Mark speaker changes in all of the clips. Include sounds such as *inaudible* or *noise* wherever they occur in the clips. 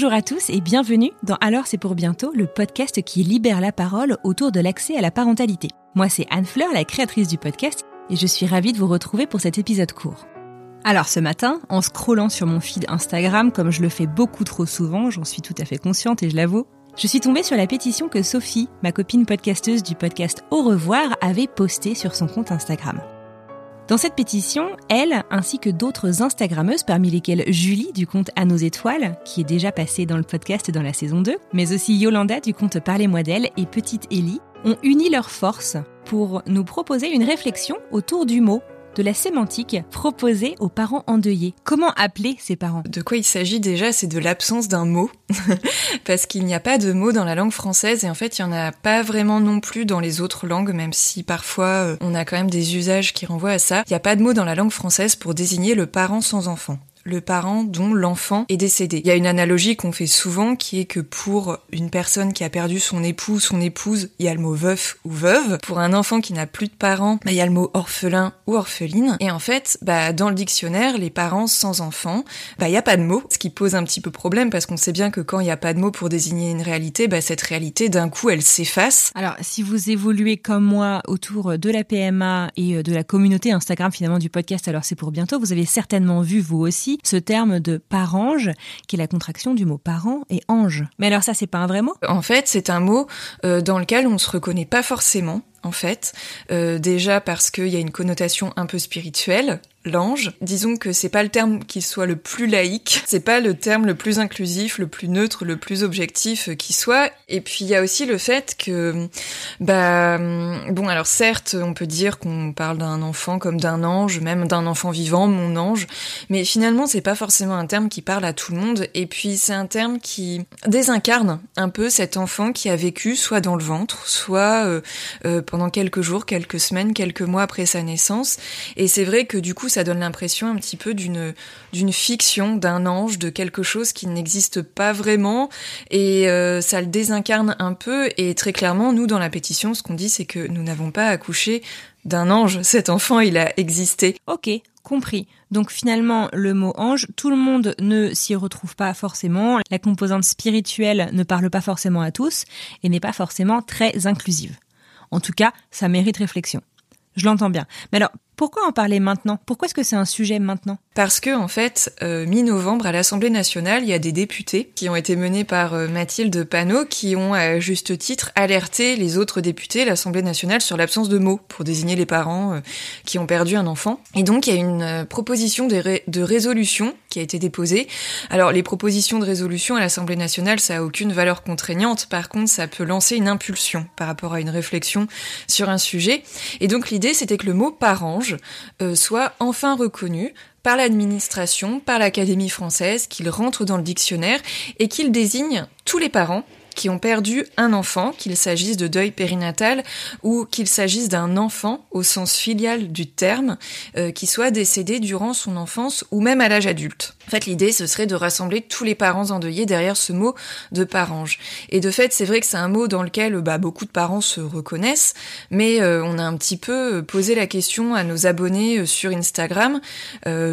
Speaker 1: Bonjour à tous et bienvenue dans Alors c'est pour bientôt, le podcast qui libère la parole autour de l'accès à la parentalité. Moi c'est Anne Fleur, la créatrice du podcast, et je suis ravie de vous retrouver pour cet épisode court. Alors ce matin, en scrollant sur mon feed Instagram, comme je le fais beaucoup trop souvent, j'en suis tout à fait consciente et je l'avoue, je suis tombée sur la pétition que Sophie, ma copine podcasteuse du podcast Au revoir, avait postée sur son compte Instagram. Dans cette pétition, elle, ainsi que d'autres Instagrammeuses, parmi lesquelles Julie du compte À nos étoiles, qui est déjà passée dans le podcast dans la saison 2, mais aussi Yolanda du compte Parlez-moi d'elle et Petite Ellie, ont uni leurs forces pour nous proposer une réflexion autour du mot de la sémantique proposée aux parents endeuillés. Comment appeler ces parents?
Speaker 2: De quoi il s'agit déjà, c'est de l'absence d'un mot, *laughs* parce qu'il n'y a pas de mot dans la langue française et en fait il n'y en a pas vraiment non plus dans les autres langues, même si parfois euh, on a quand même des usages qui renvoient à ça. Il n'y a pas de mot dans la langue française pour désigner le parent sans enfant le parent dont l'enfant est décédé. Il y a une analogie qu'on fait souvent qui est que pour une personne qui a perdu son époux, son épouse, il y a le mot veuf ou veuve. Pour un enfant qui n'a plus de parents, bah, il y a le mot orphelin ou orpheline. Et en fait, bah, dans le dictionnaire, les parents sans enfants, bah, il n'y a pas de mot, ce qui pose un petit peu problème parce qu'on sait bien que quand il n'y a pas de mot pour désigner une réalité, bah, cette réalité, d'un coup, elle s'efface.
Speaker 1: Alors, si vous évoluez comme moi autour de la PMA et de la communauté Instagram finalement du podcast, alors c'est pour bientôt, vous avez certainement vu vous aussi ce terme de parange, qui est la contraction du mot parent et ange. Mais alors ça, c'est pas un vrai mot?
Speaker 2: En fait, c'est un mot euh, dans lequel on se reconnaît pas forcément en fait. Euh, déjà parce qu'il y a une connotation un peu spirituelle, l'ange. Disons que c'est pas le terme qui soit le plus laïque, c'est pas le terme le plus inclusif, le plus neutre, le plus objectif qui soit. Et puis il y a aussi le fait que, bah, bon, alors certes, on peut dire qu'on parle d'un enfant comme d'un ange, même d'un enfant vivant, mon ange, mais finalement c'est pas forcément un terme qui parle à tout le monde. Et puis c'est un terme qui désincarne un peu cet enfant qui a vécu soit dans le ventre, soit euh, euh, pendant quelques jours, quelques semaines, quelques mois après sa naissance. Et c'est vrai que du coup, ça donne l'impression un petit peu d'une d'une fiction, d'un ange, de quelque chose qui n'existe pas vraiment. Et euh, ça le désincarne un peu. Et très clairement, nous, dans la pétition, ce qu'on dit, c'est que nous n'avons pas accouché d'un ange. Cet enfant, il a existé.
Speaker 1: Ok, compris. Donc finalement, le mot ange, tout le monde ne s'y retrouve pas forcément. La composante spirituelle ne parle pas forcément à tous et n'est pas forcément très inclusive. En tout cas, ça mérite réflexion. Je l'entends bien. Mais alors, pourquoi en parler maintenant? Pourquoi est-ce que c'est un sujet maintenant?
Speaker 2: Parce que en fait, euh, mi-novembre à l'Assemblée nationale, il y a des députés qui ont été menés par euh, Mathilde Panot qui ont à juste titre alerté les autres députés, l'Assemblée nationale, sur l'absence de mots pour désigner les parents euh, qui ont perdu un enfant. Et donc il y a une proposition de, de, résolution qui a été déposée. Alors les propositions de résolution à l'Assemblée nationale, ça a aucune valeur contraignante. Par contre, ça peut lancer une impulsion par rapport à une réflexion sur un sujet. Et donc l'idée, c'était que le mot parange euh, soit enfin reconnu par l'administration, par l'Académie française, qu'il rentre dans le dictionnaire et qu'il désigne tous les parents qui ont perdu un enfant, qu'il s'agisse de deuil périnatal ou qu'il s'agisse d'un enfant au sens filial du terme, euh, qui soit décédé durant son enfance ou même à l'âge adulte. En fait, l'idée, ce serait de rassembler tous les parents endeuillés derrière ce mot de parange. Et de fait, c'est vrai que c'est un mot dans lequel bah, beaucoup de parents se reconnaissent, mais euh, on a un petit peu posé la question à nos abonnés euh, sur Instagram,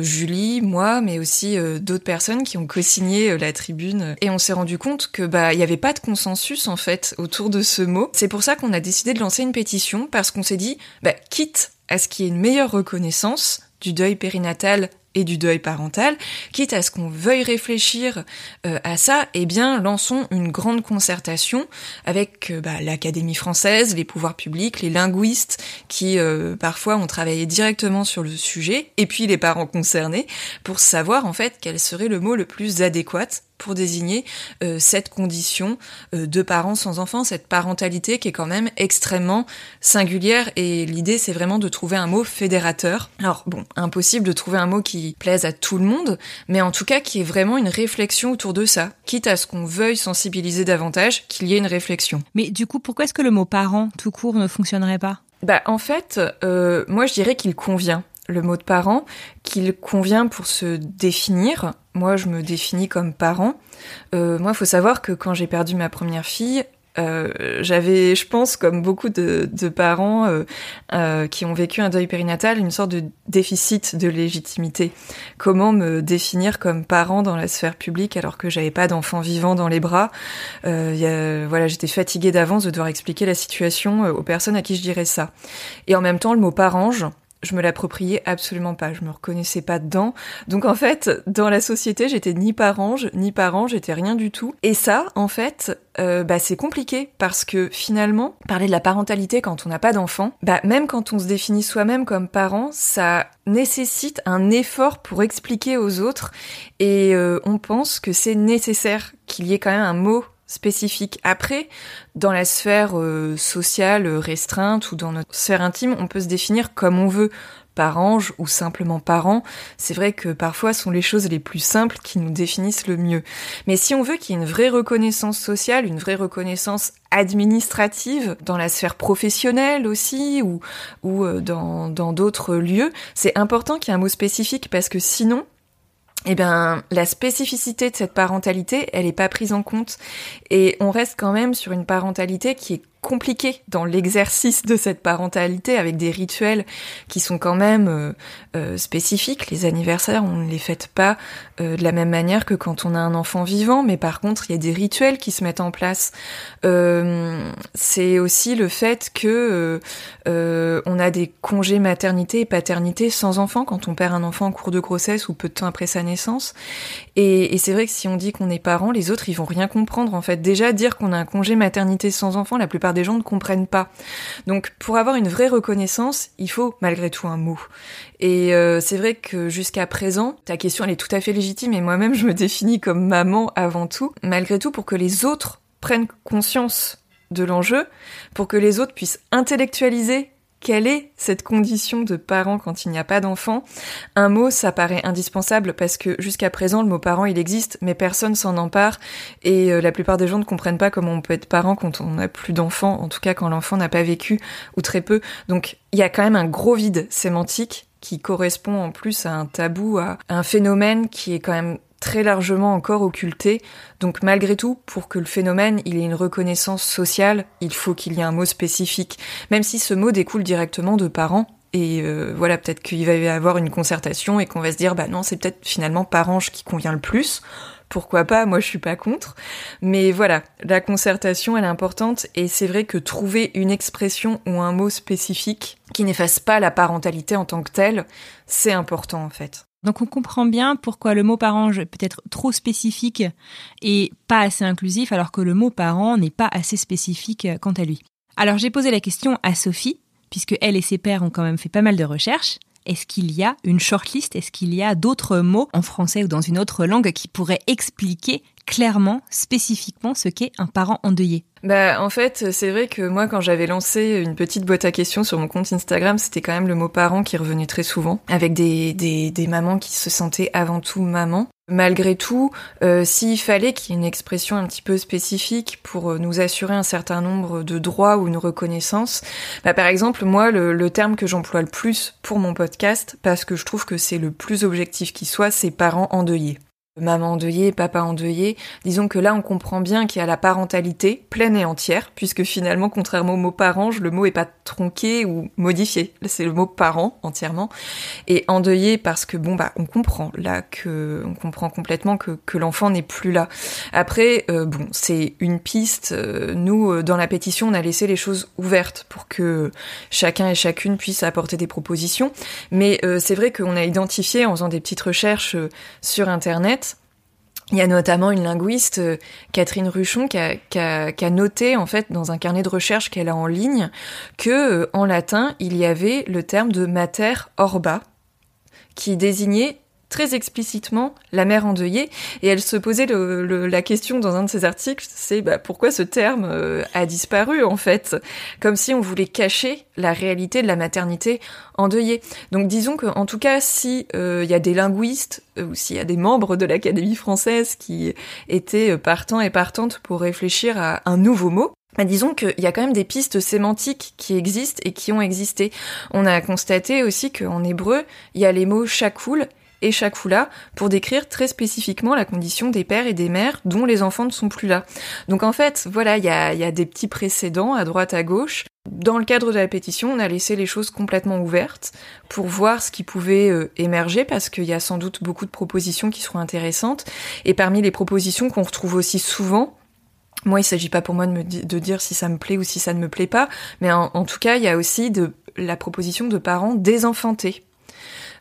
Speaker 2: Julie, moi, mais aussi d'autres personnes qui ont co-signé la tribune, et on s'est rendu compte que bah n'y avait pas de consensus en fait autour de ce mot. C'est pour ça qu'on a décidé de lancer une pétition parce qu'on s'est dit, bah, quitte à ce qu'il y ait une meilleure reconnaissance du deuil périnatal et du deuil parental, quitte à ce qu'on veuille réfléchir euh, à ça, eh bien, lançons une grande concertation avec euh, bah, l'Académie française, les pouvoirs publics, les linguistes qui euh, parfois ont travaillé directement sur le sujet, et puis les parents concernés, pour savoir en fait quel serait le mot le plus adéquat pour désigner euh, cette condition euh, de parents sans enfants, cette parentalité qui est quand même extrêmement singulière et l'idée c'est vraiment de trouver un mot fédérateur. Alors bon, impossible de trouver un mot qui plaise à tout le monde, mais en tout cas qui est vraiment une réflexion autour de ça, quitte à ce qu'on veuille sensibiliser davantage, qu'il y ait une réflexion.
Speaker 1: Mais du coup, pourquoi est-ce que le mot parent tout court ne fonctionnerait pas?
Speaker 2: Bah en fait, euh, moi je dirais qu'il convient le mot de parent, qu'il convient pour se définir. Moi, je me définis comme parent. Euh, moi, il faut savoir que quand j'ai perdu ma première fille, euh, j'avais, je pense, comme beaucoup de, parents euh, euh, qui ont vécu un deuil périnatal, une sorte de déficit de légitimité. Comment me définir comme parent dans la sphère publique alors que j'avais pas d'enfant vivant dans les bras? Voilà, j'étais fatiguée d'avance de devoir expliquer la situation aux personnes à qui je dirais ça. Et en même temps, le mot parange, je me l'appropriais absolument pas, je me reconnaissais pas dedans. Donc en fait, dans la société, j'étais ni parange, ni parent, j'étais rien du tout. Et ça, en fait, euh, bah, c'est compliqué parce que finalement, parler de la parentalité quand on n'a pas d'enfant, bah, même quand on se définit soi-même comme parent, ça nécessite un effort pour expliquer aux autres et euh, on pense que c'est nécessaire qu'il y ait quand même un mot spécifique. Après, dans la sphère euh, sociale restreinte ou dans notre sphère intime, on peut se définir comme on veut, par ange ou simplement parent. C'est vrai que parfois sont les choses les plus simples qui nous définissent le mieux. Mais si on veut qu'il y ait une vraie reconnaissance sociale, une vraie reconnaissance administrative dans la sphère professionnelle aussi ou, ou euh, dans d'autres lieux, c'est important qu'il y ait un mot spécifique parce que sinon, eh bien, la spécificité de cette parentalité, elle n'est pas prise en compte. Et on reste quand même sur une parentalité qui est compliqué dans l'exercice de cette parentalité avec des rituels qui sont quand même euh, euh, spécifiques. Les anniversaires, on ne les fête pas euh, de la même manière que quand on a un enfant vivant, mais par contre, il y a des rituels qui se mettent en place. c'est aussi le fait que on a des congés maternité et paternité sans enfant quand on perd un enfant en cours de grossesse ou peu de temps après sa naissance. Et, et c'est vrai que si on dit qu'on est parent, les autres, ils vont rien comprendre en fait. Déjà, dire qu'on a un congé maternité sans enfant, la plupart des gens ne comprennent pas. Donc pour avoir une vraie reconnaissance, il faut malgré tout un mot. Et euh, c'est vrai que jusqu'à présent, ta question elle est tout à fait légitime et moi-même je me définis comme maman avant tout. Malgré tout, pour que les autres prennent conscience de l'enjeu, pour que les autres puissent intellectualiser quelle est cette condition de parent quand il n'y a pas d'enfant? Un mot, ça paraît indispensable parce que jusqu'à présent, le mot parent, il existe, mais personne s'en empare et euh, la plupart des gens ne comprennent pas comment on peut être parent quand on n'a plus d'enfant, en tout cas quand l'enfant n'a pas vécu ou très peu. Donc il y a quand même un gros vide sémantique qui correspond en plus à un tabou, à un phénomène qui est quand même très largement encore occulté. Donc malgré tout, pour que le phénomène il ait une reconnaissance sociale, il faut qu'il y ait un mot spécifique, même si ce mot découle directement de parents. Et euh, voilà, peut-être qu'il va y avoir une concertation et qu'on va se dire, bah non, c'est peut-être finalement parange qui convient le plus. Pourquoi pas? Moi, je suis pas contre. Mais voilà, la concertation, elle est importante. Et c'est vrai que trouver une expression ou un mot spécifique qui n'efface pas la parentalité en tant que telle, c'est important en fait.
Speaker 1: Donc on comprend bien pourquoi le mot parent peut être trop spécifique et pas assez inclusif, alors que le mot parent n'est pas assez spécifique quant à lui. Alors j'ai posé la question à Sophie, puisque elle et ses pères ont quand même fait pas mal de recherches. Est-ce qu'il y a une shortlist? Est-ce qu'il y a d'autres mots en français ou dans une autre langue qui pourraient expliquer clairement, spécifiquement ce qu'est un parent endeuillé
Speaker 2: bah, en fait, c'est vrai que moi, quand j'avais lancé une petite boîte à questions sur mon compte Instagram, c'était quand même le mot parent qui revenait très souvent, avec des, des, des mamans qui se sentaient avant tout maman. Malgré tout, euh, s'il fallait qu'il y ait une expression un petit peu spécifique pour euh, nous assurer un certain nombre de droits ou une reconnaissance, bah, par exemple, moi, le, le terme que j'emploie le plus pour mon podcast, parce que je trouve que c'est le plus objectif qui soit, c'est parents endeuillés maman endeuillée, papa endeuillé. Disons que là, on comprend bien qu'il y a la parentalité pleine et entière, puisque finalement, contrairement au mot parent, le mot est pas tronqué ou modifié. C'est le mot parent entièrement. Et endeuillé parce que bon bah, on comprend là que on comprend complètement que, l'enfant n'est plus là. Après, euh, bon, c'est une piste. Euh, nous, euh, dans la pétition, on a laissé les choses ouvertes pour que chacun et chacune puisse apporter des propositions. Mais c'est vrai qu'on a identifié en faisant des petites recherches sur internet il y a notamment une linguiste, euh, Catherine Ruchon, qui a, noté en fait dans un carnet de recherche qu'elle a en ligne que euh, en latin il y avait le terme de mater orba, qui désignait très explicitement la mère endeuillée et elle se posait la question dans un de ses articles, c'est bah, pourquoi ce terme euh, a disparu en fait, comme si on voulait cacher la réalité de la maternité endeuillée. Donc disons que en tout cas si euh, il y a des linguistes ou s'il y a des membres de l'Académie française qui étaient partants et partantes pour réfléchir à un nouveau mot, bah, disons qu'il y a quand même des pistes sémantiques qui existent et qui ont existé. On a constaté aussi qu'en hébreu, il y a les mots shakoul et shakula pour décrire très spécifiquement la condition des pères et des mères dont les enfants ne sont plus là. Donc en fait, voilà, il y a, des petits précédents à droite à gauche. Dans le cadre de la pétition, on a laissé les choses complètement ouvertes pour voir ce qui pouvait euh, émerger parce qu'il y a sans doute beaucoup de propositions qui seront intéressantes. Et parmi les propositions qu'on retrouve aussi souvent, moi, il s'agit pas pour moi de, me dire si ça me plaît ou si ça ne me plaît pas, mais en, tout cas, il y a aussi de la proposition de parents désenfantés,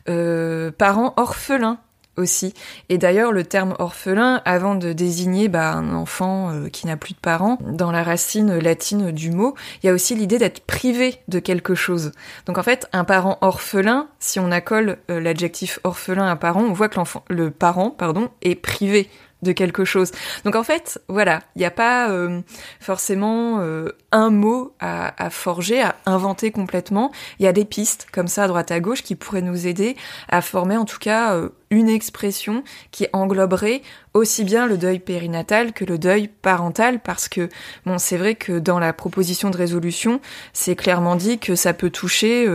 Speaker 2: euh, parents orphelins aussi. Et d'ailleurs, le terme orphelin, avant de désigner bah, un enfant euh, qui n'a plus de parents, dans la racine latine du mot, il y a aussi l'idée d'être privé de quelque chose. Donc en fait, un parent orphelin, si on accole euh, l'adjectif orphelin à parent, on voit que l'enfant, le parent, pardon, est privé de quelque chose. Donc en fait, voilà, il n'y a pas euh, forcément euh, un mot à, forger, à inventer complètement. Il y a des pistes comme ça à droite à gauche qui pourraient nous aider à former en tout cas euh, une expression qui engloberait aussi bien le deuil périnatal que le deuil parental parce que bon c'est vrai que dans la proposition de résolution c'est clairement dit que ça peut toucher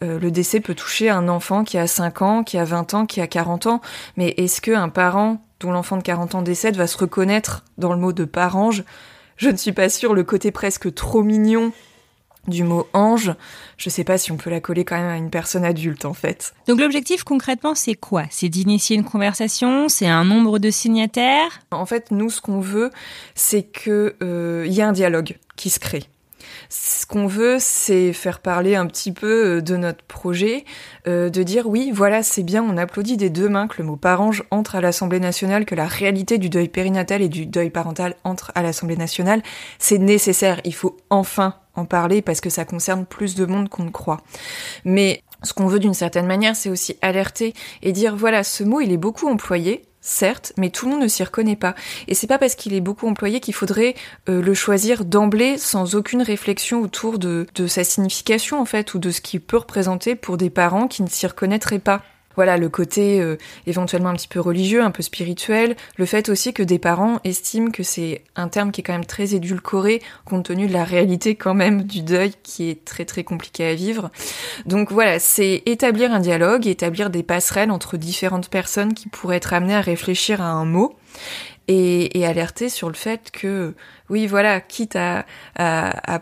Speaker 2: le décès peut toucher un enfant qui a 5 ans, qui a 20 ans, qui a 40 ans mais est-ce que un parent dont l'enfant de 40 ans décède va se reconnaître dans le mot de parange. Je ne suis pas sûre, le côté presque trop mignon du mot ange, je sais pas si on peut la coller quand même à une personne adulte en fait.
Speaker 1: Donc l'objectif concrètement c'est quoi? C'est d'initier une conversation, c'est un nombre de signataires?
Speaker 2: En fait, nous ce qu'on veut, c'est que euh, y ait un dialogue qui se crée. Ce qu'on veut, c'est faire parler un petit peu euh, de notre projet, euh, de dire oui, voilà, c'est bien, on applaudit des deux mains que le mot parange entre à l'Assemblée nationale, que la réalité du deuil périnatal et du deuil parental entre à l'Assemblée nationale. C'est nécessaire, il faut enfin en parler parce que ça concerne plus de monde qu'on ne croit. Mais ce qu'on veut d'une certaine manière, c'est aussi alerter et dire voilà, ce mot, il est beaucoup employé, certes, mais tout le monde ne s'y reconnaît pas. Et c'est pas parce qu'il est beaucoup employé qu'il faudrait euh, le choisir d'emblée sans aucune réflexion autour de, de sa signification en fait, ou de ce qu'il peut représenter pour des parents qui ne s'y reconnaîtraient pas voilà le côté euh, éventuellement un petit peu religieux, un peu spirituel, le fait aussi que des parents estiment que c'est un terme qui est quand même très édulcoré compte tenu de la réalité quand même du deuil qui est très très compliqué à vivre. Donc voilà, c'est établir un dialogue, établir des passerelles entre différentes personnes qui pourraient être amenées à réfléchir à un mot et, et alerter sur le fait que oui, voilà, quitte à,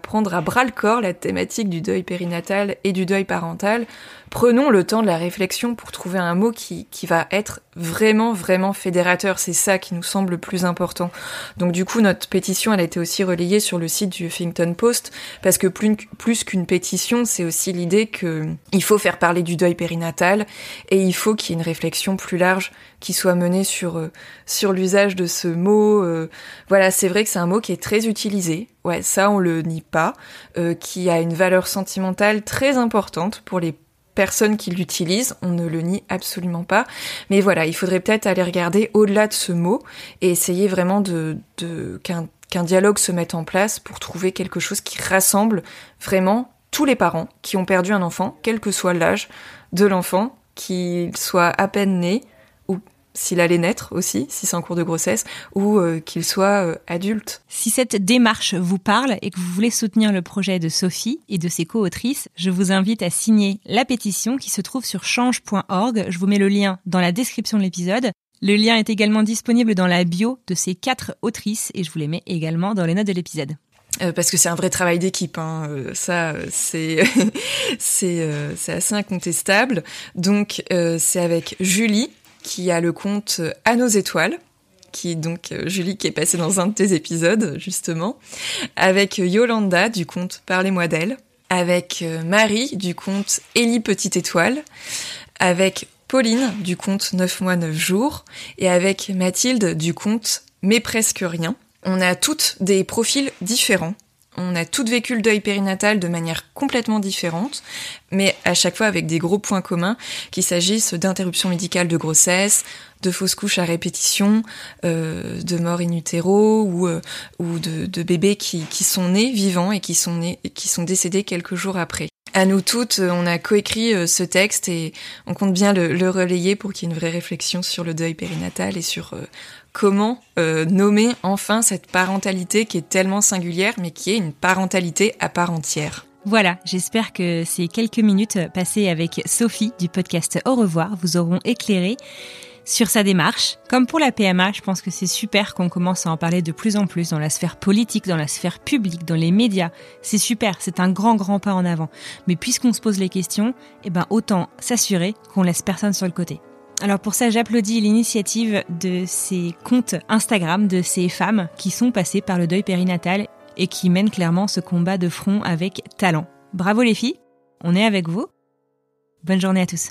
Speaker 2: prendre à bras le corps la thématique du deuil périnatal et du deuil parental, prenons le temps de la réflexion pour trouver un mot qui, va être vraiment, vraiment fédérateur. C'est ça qui nous semble le plus important. Donc du coup, notre pétition, elle a été aussi relayée sur le site du Huffington Post, parce que plus, plus qu'une pétition, c'est aussi l'idée que il faut faire parler du deuil périnatal et il faut qu'il y ait une réflexion plus large qui soit menée sur, euh, sur l'usage de ce mot. Euh, voilà, c'est vrai que c'est un mot qui est très utilisé, ouais, ça on le nie pas, euh, qui a une valeur sentimentale très importante pour les personnes qui l'utilisent, on ne le nie absolument pas. Mais voilà, il faudrait peut-être aller regarder au-delà de ce mot et essayer vraiment de, qu'un dialogue se mette en place pour trouver quelque chose qui rassemble vraiment tous les parents qui ont perdu un enfant, quel que soit l'âge de l'enfant, qu'il soit à peine né, s'il allait naître aussi, si c'est en cours de grossesse, ou euh, qu'il soit euh, adulte.
Speaker 1: Si cette démarche vous parle et que vous voulez soutenir le projet de Sophie et de ses co-autrices, je vous invite à signer la pétition qui se trouve sur change.org. Je vous mets le lien dans la description de l'épisode. Le lien est également disponible dans la bio de ces quatre autrices et je vous les mets également dans les notes de l'épisode.
Speaker 2: Euh, parce que c'est un vrai travail d'équipe, hein. ça *laughs* c'est assez incontestable. Donc c'est avec Julie qui a le compte À nos étoiles, qui est donc euh, Julie qui est passée dans un de tes épisodes justement, avec Yolanda du compte Parlez-moi d'elle, avec euh, Marie du compte Élie Petite Étoile, avec Pauline du compte 9 mois 9 jours et avec Mathilde du compte Mais presque rien. On a toutes des profils différents on a toutes vécu le deuil périnatal de manière complètement différente, mais à chaque fois avec des gros points communs, qu'il s'agisse d'interruption médicale de grossesse, de fausses couches à répétition, euh, de morts in utero ou, euh, ou de, de, bébés qui, qui, sont nés vivants et qui sont, nés, qui sont décédés quelques jours après. À nous toutes, on a coécrit euh, ce texte et on compte bien le, le relayer pour qu'il y ait une vraie réflexion sur le deuil périnatal et sur euh, comment euh, nommer enfin cette parentalité qui est tellement singulière mais qui est une parentalité à part entière.
Speaker 1: Voilà, j'espère que ces quelques minutes passées avec Sophie du podcast Au revoir vous auront éclairé sur sa démarche. Comme pour la PMA, je pense que c'est super qu'on commence à en parler de plus en plus dans la sphère politique, dans la sphère publique, dans les médias. C'est super, c'est un grand grand pas en avant. Mais puisqu'on se pose les questions, eh ben autant s'assurer qu'on laisse personne sur le côté. Alors pour ça, j'applaudis l'initiative de ces comptes Instagram de ces femmes qui sont passées par le deuil périnatal et qui mènent clairement ce combat de front avec talent. Bravo les filles, on est avec vous. Bonne journée à tous.